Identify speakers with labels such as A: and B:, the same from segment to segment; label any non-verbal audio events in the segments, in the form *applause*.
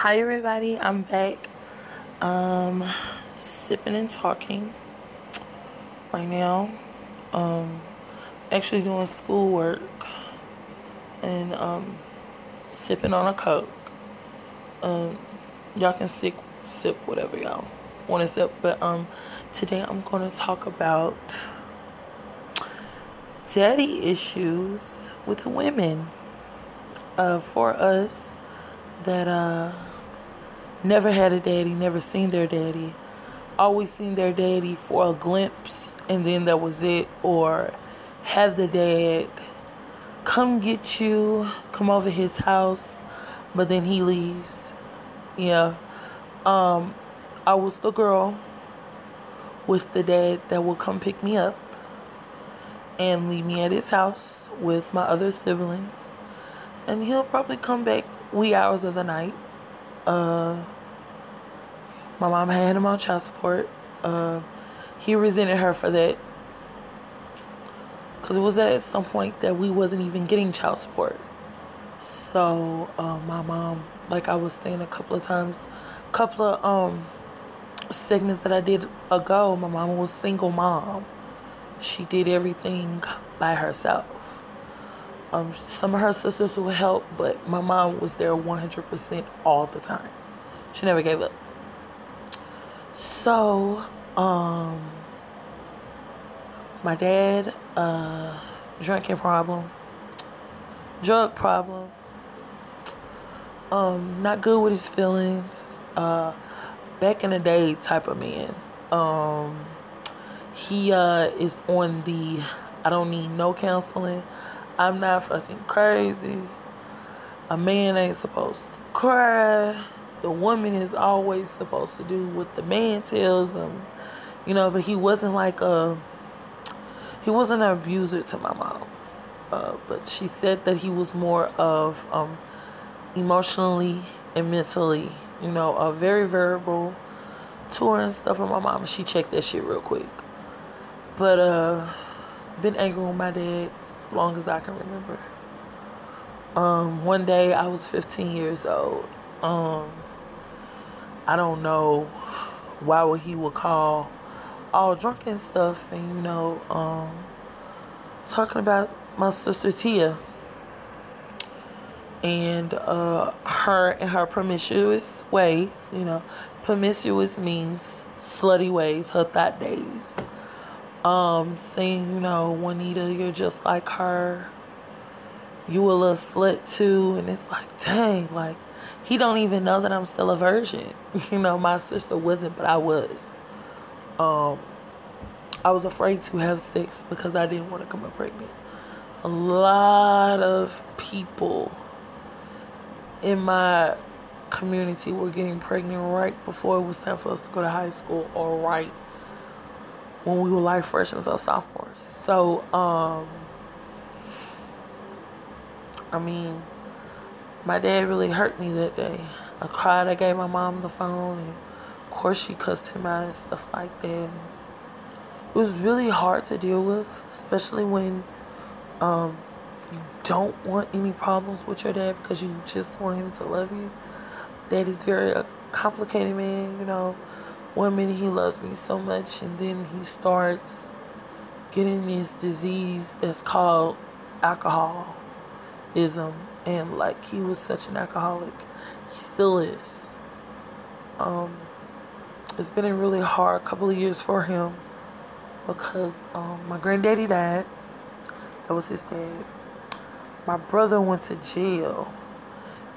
A: Hi everybody, I'm back. Um sipping and talking right now. Um actually doing schoolwork and um sipping on a coke. Um y'all can sip sip whatever y'all want to sip, but um today I'm going to talk about daddy issues with women. Uh for us that uh never had a daddy, never seen their daddy, always seen their daddy for a glimpse and then that was it, or have the dad come get you, come over his house, but then he leaves. Yeah. Um, I was the girl with the dad that would come pick me up and leave me at his house with my other siblings. And he'll probably come back wee hours of the night. Uh, my mom had him on child support. Uh, he resented her for that. Because it was at some point that we wasn't even getting child support. So, uh, my mom, like I was saying a couple of times, a couple of um, segments that I did ago, my mom was single mom. She did everything by herself. Um, some of her sisters would help, but my mom was there 100% all the time. She never gave up. So, um, my dad, uh, drinking problem, drug problem, um, not good with his feelings, uh, back in the day type of man. Um, he, uh, is on the, I don't need no counseling. I'm not fucking crazy. A man ain't supposed to cry the woman is always supposed to do what the man tells him, you know. But he wasn't like a he wasn't an abuser to my mom, uh, but she said that he was more of um, emotionally and mentally, you know, a very verbal to her and stuff. And my mom, she checked that shit real quick. But uh, been angry with my dad as long as I can remember. Um, one day I was 15 years old. Um, I don't know why would he would call all drunk and stuff and you know, um, talking about my sister Tia and uh, her and her promiscuous ways, you know, promiscuous means slutty ways, her thought days. Um, saying, you know, Juanita, you're just like her. You a little slut too, and it's like, dang, like he don't even know that I'm still a virgin. *laughs* You know, my sister wasn't, but I was. Um, I was afraid to have sex because I didn't want to come up pregnant. A lot of people in my community were getting pregnant right before it was time for us to go to high school or right when we were like freshmen or sophomores. So, um, I mean, my dad really hurt me that day. I cried. I gave my mom the phone, and of course she cussed him out and stuff like that. And it was really hard to deal with, especially when um, you don't want any problems with your dad because you just want him to love you. Dad is very a complicated man, you know. Minute he loves me so much, and then he starts getting this disease that's called alcoholism. And like he was such an alcoholic. He still is. Um it's been a really hard couple of years for him because um my granddaddy died. That was his dad. My brother went to jail.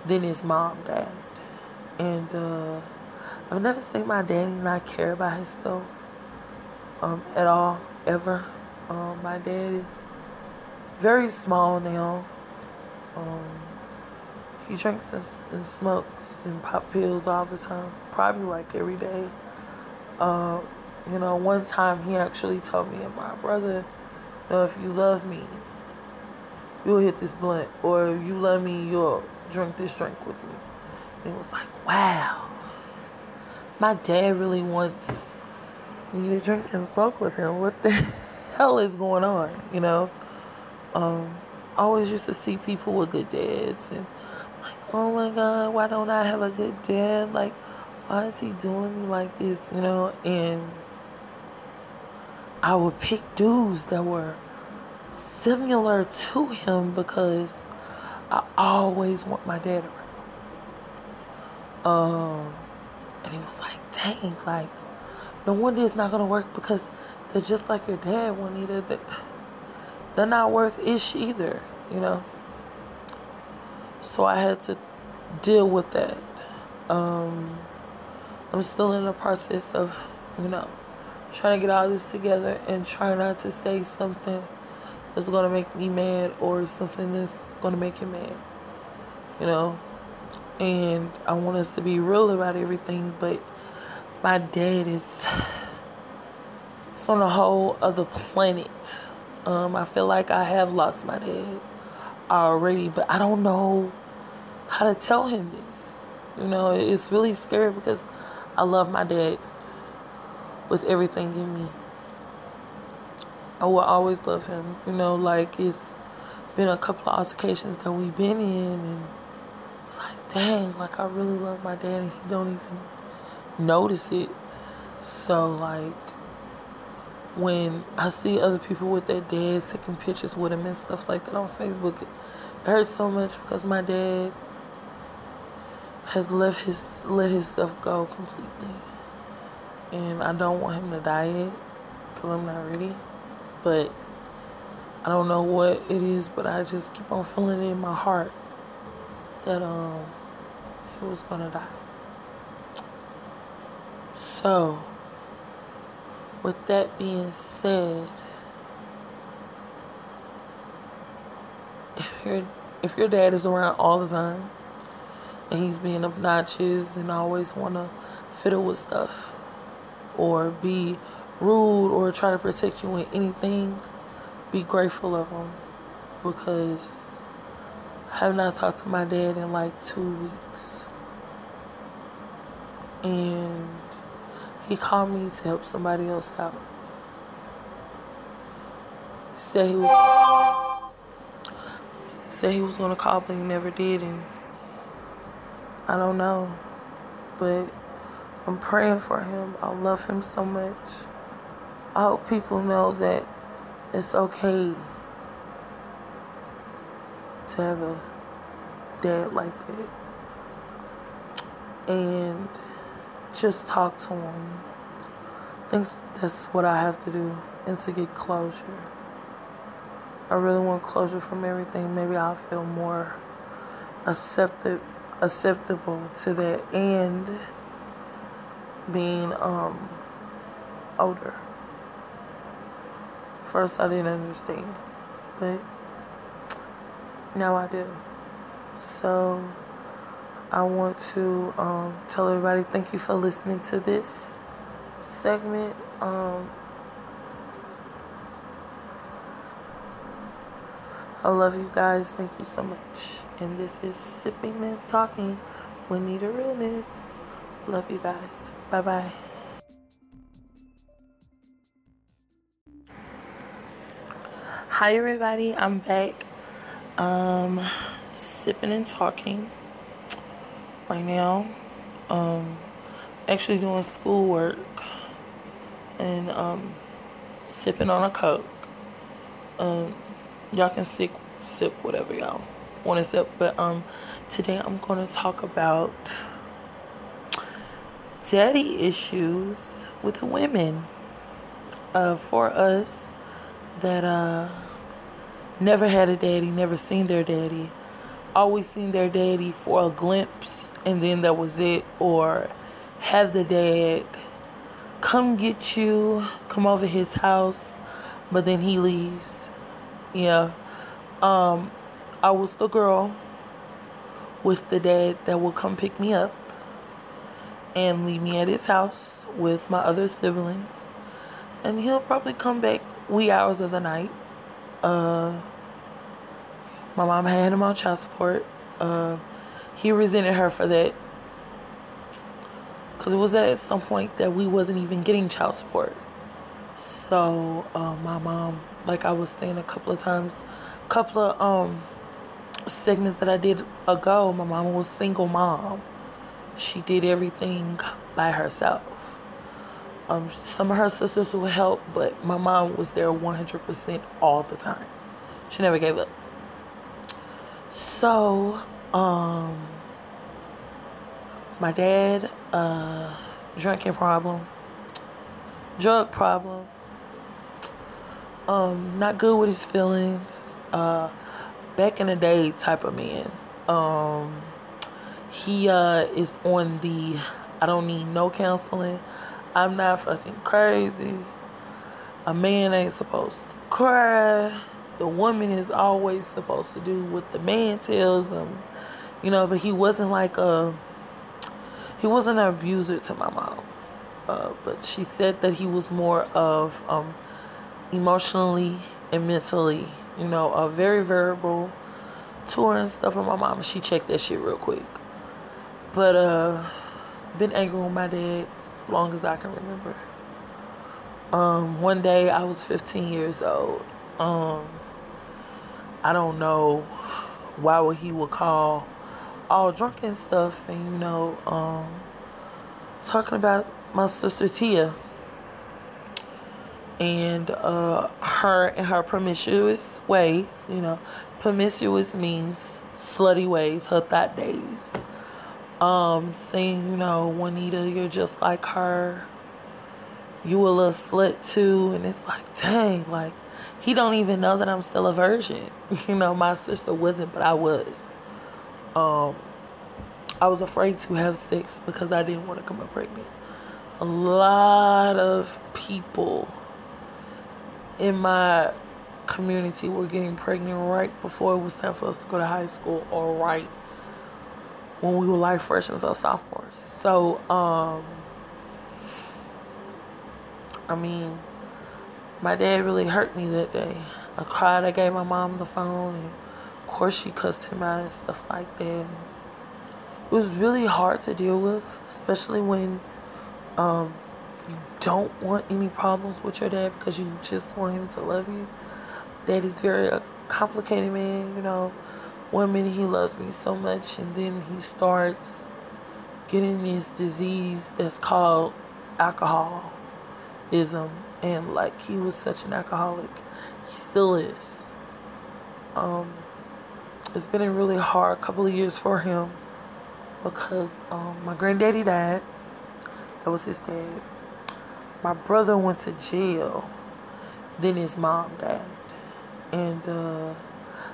A: Then his mom died. And uh I've never seen my daddy not care about himself um at all ever um my dad is very small now um, he drinks and, and, smokes and pop pills all the time, probably like every day. Uh, you know, one time he actually told me and my brother, you know, if you love me, you'll hit this blunt, or if you love me, you'll drink this drink with me. And it was like, wow, my dad really wants me to drink and smoke with him. What the *laughs* hell is going on, you know? Um, always used to see people with good dads and like, oh my God, why don't I have a good dad? Like, why is he doing me like this? You know, and I would pick dudes that were similar to him because I always want my dad around. Um, and he was like, dang, like, no wonder it's not gonna work because they're just like your dad, Juanita. They're not worth ish either, you know. So I had to deal with that. Um, I'm still in the process of, you know, trying to get all this together and try not to say something that's gonna make me mad or something that's gonna make him mad. You know? And I want us to be real about everything, but my dad is it's on a whole other planet. Um, I feel like I have lost my dad already, but I don't know how to tell him this. You know, it's really scary because I love my dad with everything in me. I will always love him. You know, like it's been a couple of altercations that we've been in, and dang, like I really love my dad, and he don't even notice it. So like, when I see other people with their dads taking pictures with him and stuff like that on Facebook, it hurts so much because my dad has left his let his himself go completely, and I don't want him to die yet because I'm not ready. But I don't know what it is, but I just keep on feeling it in my heart that um was gonna die. So, with that being said, if your if your dad is around all the time and he's being obnoxious and always wanna fiddle with stuff or be rude or try to protect you in anything, be grateful of him because I have not talked to my dad in like two weeks. And he called me to help somebody else out. He said he was said he was gonna call but he never did and I don't know. But I'm praying for him. I love him so much. I hope people know that it's okay to have a dad like that. And just talk to him. I think that's what I have to do and to get closure. I really want closure from everything. Maybe I'll feel more accepted acceptable to that and being um older. First, I didn't understand, but now I do. So, I want to um, tell everybody thank you for listening to this segment. Um, I love you guys. Thank you so much. And this is Sipping and Talking with Nita Realness. Love you guys. Bye bye. Hi everybody, I'm back. Um sipping and talking right now. Um actually doing schoolwork and um sipping on a coke. Um y'all can sip sip whatever y'all want to sip, but um today I'm going to talk about daddy issues with women. Uh for us that uh never had a daddy, never seen their daddy, always seen their daddy for a glimpse and then that was it, or have the dad come get you, come over his house, but then he leaves. Yeah. Um, I was the girl with the dad that would come pick me up and leave me at his house with my other siblings. And he'll probably come back wee hours of the night. Uh, my mom had him on child support. Uh, he resented her for that. Because it was at some point that we wasn't even getting child support. So, uh, my mom, like I was saying a couple of times, a couple of um, segments that I did ago, my mom was single mom. She did everything by herself. Um, some of her sisters would help, but my mom was there 100% all the time. She never gave up. So, um, my dad, uh, drinking problem, drug problem, um, not good with his feelings, uh, back in the day type of man. Um, he uh, is on the I don't need no counseling. I'm not fucking crazy. A man ain't supposed to cry. The woman is always supposed to do what the man tells them. You know, but he wasn't like a he wasn't an abuser to my mom. Uh, but she said that he was more of um, emotionally and mentally, you know, a very verbal to her and stuff. And my mom, she checked that shit real quick. But uh, been angry with my dad as long as I can remember. Um, one day I was 15 years old. Um, I don't know why would he would call all drunk and stuff, and you know, um, talking about my sister Tia and uh, her and her promiscuous ways. You know, promiscuous means slutty ways, her thought days um, saying, you know, Juanita, you're just like her. You a little slut too, and it's like, dang, like he don't even know that I'm still a virgin. *laughs* You know, my sister wasn't, but I was. Um, I was afraid to have sex because I didn't want to come up pregnant. A lot of people in my community were getting pregnant right before it was time for us to go to high school or right when we were like freshmen or sophomores. So, um, I mean, my dad really hurt me that day. I cried. I gave my mom the phone, and course she cussed him out and stuff like that. It was really hard to deal with, especially when um, you don't want any problems with your dad because you just want him to love you. Dad is very a complicated man, you know one minute he loves me so much and then he starts getting this disease that's called alcoholism and like he was such an alcoholic he still is um it's been a really hard couple of years for him because um my granddaddy died that was his dad my brother went to jail then his mom died and uh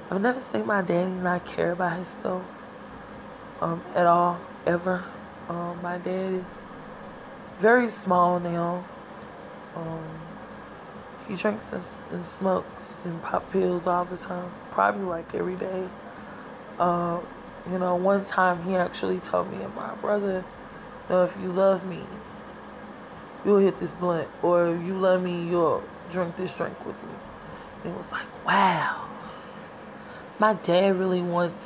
A: I've never seen my daddy not care about himself um, at all, ever. Um, my dad is very small now. Um, he drinks and, and, smokes and pop pills all the time, probably like every day. Uh, you know, one time he actually told me and my brother, you know, if you love me, you'll hit this blunt, or if you love me, you'll drink this drink with me. it was like, wow my dad really wants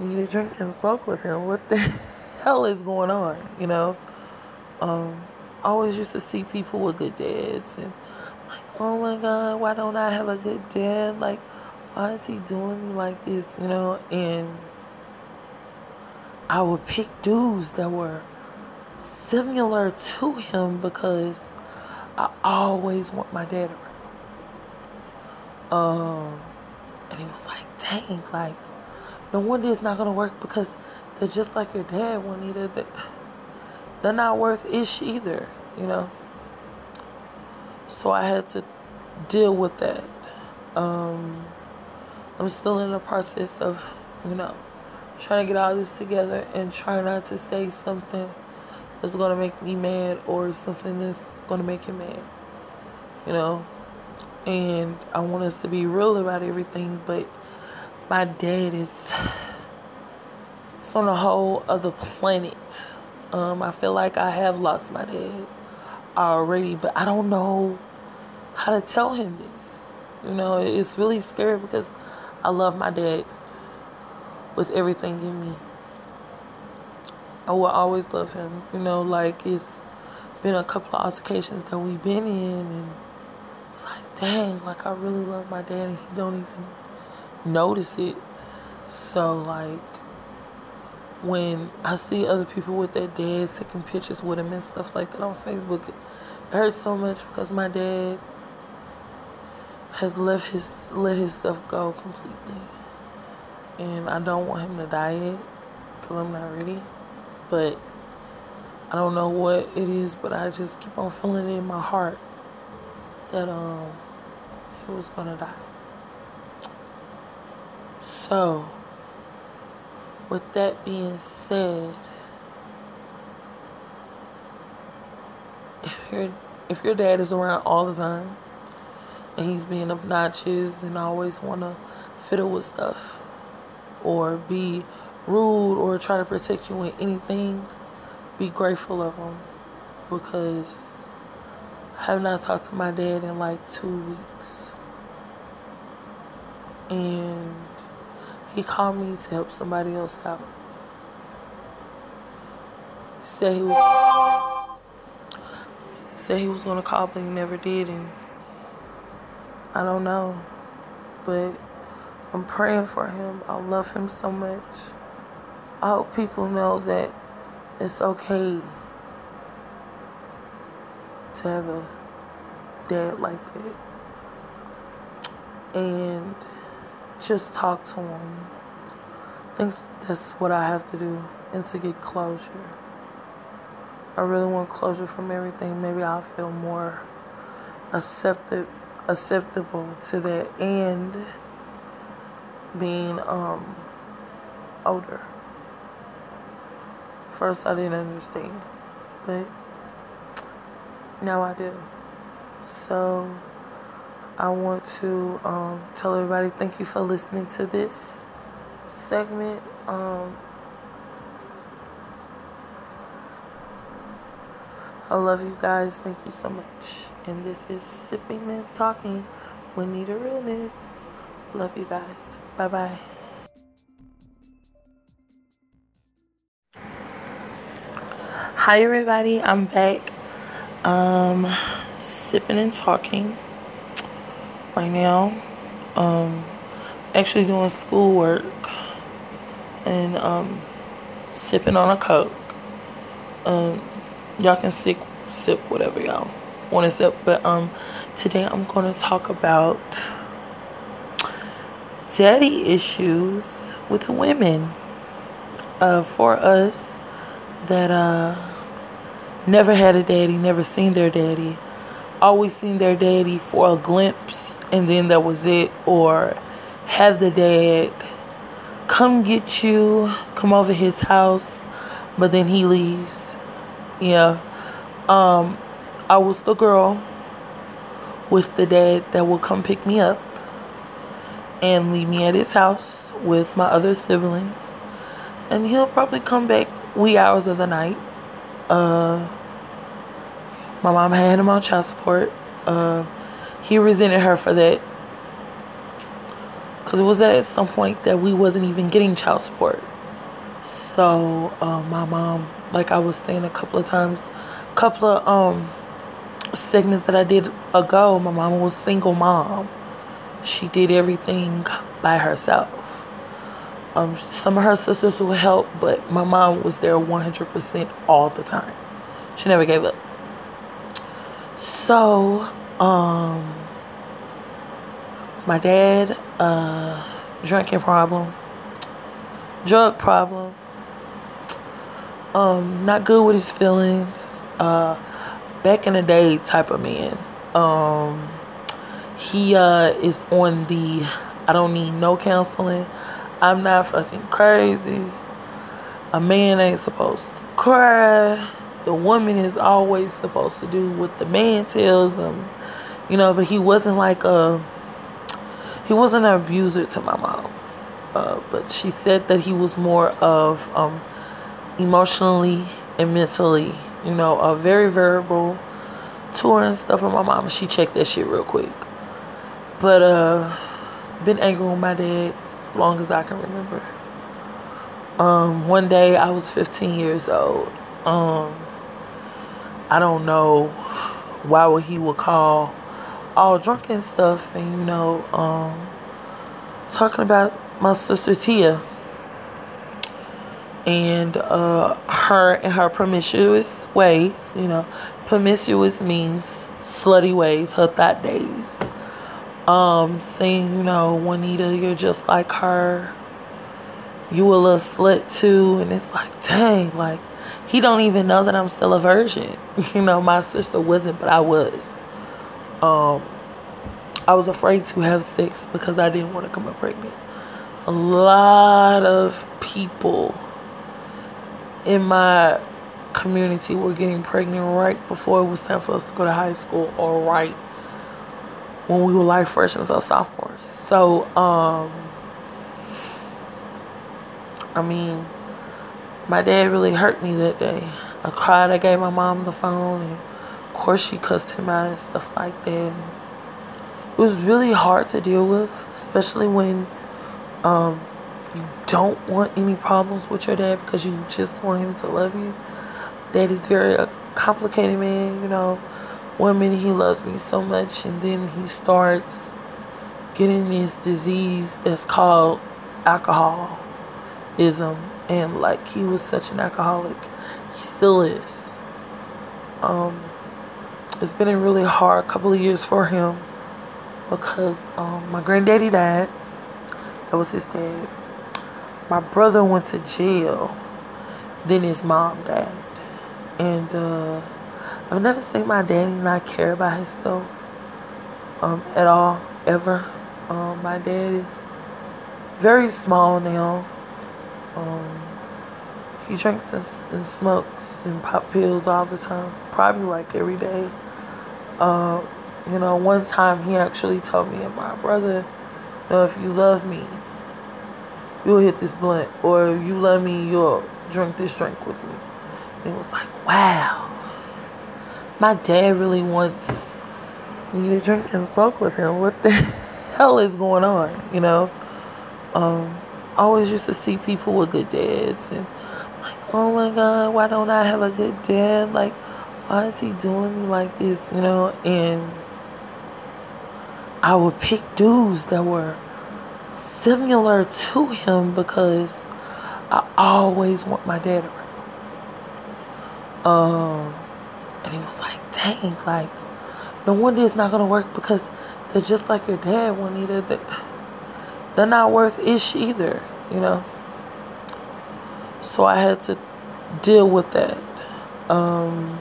A: me to drink and smoke with him. What the *laughs* hell is going on? You know? Um, I always used to see people with good dads and like, oh my god, why don't I have a good dad? Like, why is he doing me like this? You know, and I would pick dudes that were similar to him because I always want my dad around. Um and he was like, dang, like, no wonder it's not gonna work because they're just like your dad, Juanita. That they're not worth ish either, you know. So I had to deal with that. Um, I'm still in the process of, you know, trying to get all this together and try not to say something that's gonna make me mad or something that's gonna make him mad. You know, and I want us to be real about everything, but my dad is it's on a whole other planet. Um, I feel like I have lost my dad already, but I don't know how to tell him this. You know, it's really scary because I love my dad with everything in me. I will always love him. You know, like it's been a couple of altercations that we've been in and it's like, dang, like I really love my dad and he don't even notice it. So, like, when I see other people with their dads taking pictures with them and stuff like that on Facebook, it hurts so much because my dad has left his let his stuff go completely, and I don't want him to die yet because I'm not ready. But I don't know what it is, but I just keep on feeling it in my heart that um he was gonna die. So, with that being said, if your if your dad is around all the time and he's being obnoxious and I always wanna fiddle with stuff or be rude or try to protect you in anything, be grateful of him because I have not talked to my dad in like two weeks. And he called me to help somebody else out. Said he was said he was gonna call, but he never did, and I don't know. But I'm praying for him. I love him so much. I hope people know that it's okay to have a dad like that. And just talk to him. I think that's what I have to do and to get closure. I really want closure from everything. Maybe I'll feel more accepted acceptable to that and being um older first I didn't understand, but now I do. So I want to um, tell everybody thank you for listening to this segment. Um, I love you guys. Thank you so much. And this is Sipping and Talking with Nita Realness. Love you guys. Bye bye. Hi everybody, I'm back. Um sipping and talking right now. Um actually doing schoolwork and um sipping on a coke. Um y'all can sip sip whatever y'all want to sip, but um today I'm to talk about daddy issues with women. Uh for us that uh never had a daddy, never seen their daddy, always seen their daddy for a glimpse and then that was it, or have the dad come get you, come over his house, but then he leaves. Yeah. Um, I was the girl with the dad that would come pick me up and leave me at his house with my other siblings. And he'll probably come back wee hours of the night uh, my mom had him on child support. Uh, he resented her for that because it was at some point that we wasn't even getting child support. So uh, my mom, like I was saying a couple of times, a couple of um segments that I did ago, my mom was single mom. She did everything by herself. Um, some of her sisters would help, but my mom was there 100% all the time. She never gave up. So, um, my dad, uh, drinking problem, drug problem, um, not good with his feelings, uh, back in the day type of man. Um, he, uh, is on the, I don't need no counseling. I'm not fucking crazy. A man ain't supposed to cry. The woman is always supposed to do what the man tells them. You know, but he wasn't like a he wasn't an abuser to my mom. Uh, but she said that he was more of um, emotionally and mentally, you know, a very verbal to her and stuff with my mom. She checked that shit real quick. But uh been angry with my dad as long as I can remember. Um, one day I was 15 years old. Um, I don't know why would he would call all drunk and stuff, and you know, um, talking about my sister Tia. And uh, her and her promiscuous ways, you know, promiscuous means slutty ways, her thought days. Um, saying, you know, Juanita, you're just like her. You a little slut too. And it's like, dang, like, he don't even know that I'm still a virgin. *laughs* You know, my sister wasn't, but I was. Um, I was afraid to have sex because I didn't want to come up pregnant. A lot of people in my community were getting pregnant right before it was time for us to go to high school or right when we were like freshmen or sophomores. So, um, I mean, my dad really hurt me that day. I cried. I gave my mom the phone, and of course she cussed him out and stuff like that. It was really hard to deal with, especially when um, you don't want any problems with your dad because you just want him to love you. Dad is very a complicated man, you know. One minute he loves me so much, and then he starts getting this disease that's called alcoholism and like he was such an alcoholic he still is um it's been a really hard couple of years for him because um, my granddaddy died that was his dad. My brother went to jail. Then his mom died. And uh, i've never seen my daddy not care about himself um, at all ever. Um, my dad is very small now. Um, he drinks and, and, smokes and pop pills all the time, probably like every day. Uh, you know, one time he actually told me and my brother, you know, if you love me, you'll hit this blunt, or if you love me, you'll drink this drink with me. It was like, wow, my dad really wants me to drink and smoke with him. What the *laughs* hell is going on, you know? Um, I always used to see people with good dads and like, oh my God, why don't I have a good dad? Like, why is he doing me like this? You know, and I would pick dudes that were similar to him because I always want my dad around. Um, and he was like, dang, like, no wonder it's not gonna work because they're just like your dad, Juanita. They're not worth ish either, you know. So I had to deal with that. Um,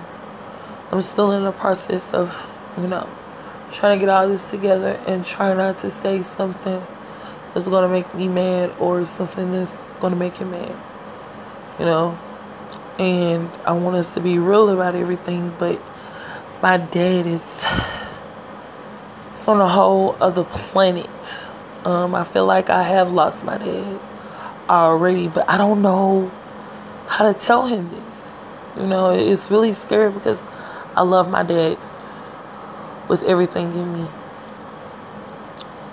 A: I'm still in the process of, you know, trying to get all this together and try not to say something that's gonna make me mad or something that's gonna make him mad, you know. And I want us to be real about everything, but my dad is it's on a whole other planet um, I feel like I have lost my dad already, but I don't know how to tell him this. You know, it's really scary because I love my dad with everything in me.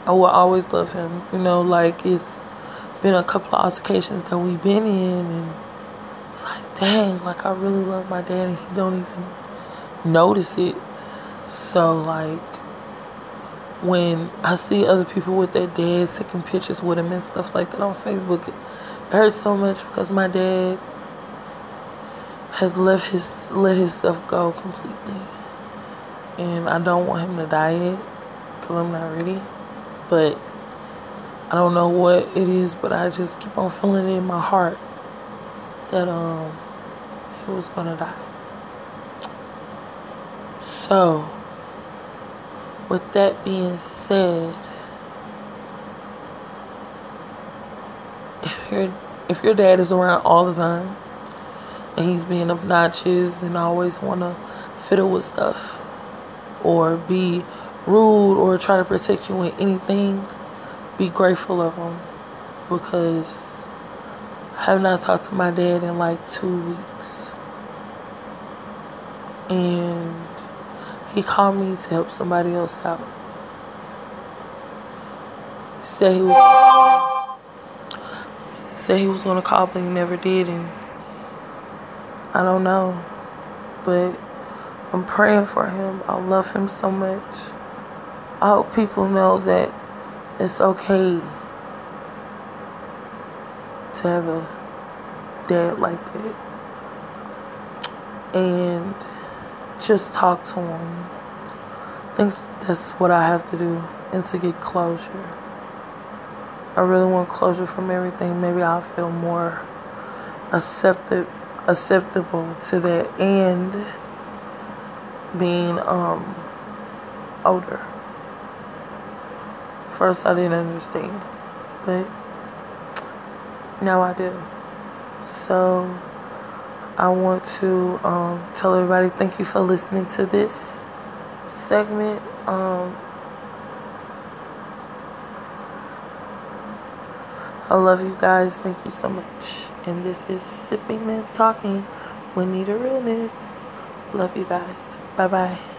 A: I will always love him. You know, like it's been a couple of altercations that we've been in, and it's like, dang, like I really love my dad, and he don't even notice it. So, like, when I see other people with their dads taking pictures with them and stuff like that on Facebook, it hurts so much because my dad has left his let his stuff go completely, and I don't want him to die yet because I'm not ready. But I don't know what it is, but I just keep on feeling it in my heart that um he was gonna die. So with that being said, if your if your dad is around all the time and he's being obnoxious and always want to fiddle with stuff or be rude or try to protect you with anything, be grateful of them because I have not talked to my dad in like two weeks. And he called me to help somebody else out. Said he was said he was gonna call, but he never did, and I don't know. But I'm praying for him. I love him so much. I hope people know that it's okay to have a dad like that. And just talk to him. I think that's what I have to do and to get closure. I really want closure from everything. Maybe I'll feel more accepted acceptable to that and being um older. First I didn't understand, but now I do. So I want to um, tell everybody thank you for listening to this segment. Um, I love you guys. Thank you so much. And this is Sipping and Talking with Nita Realness. Love you guys. Bye bye.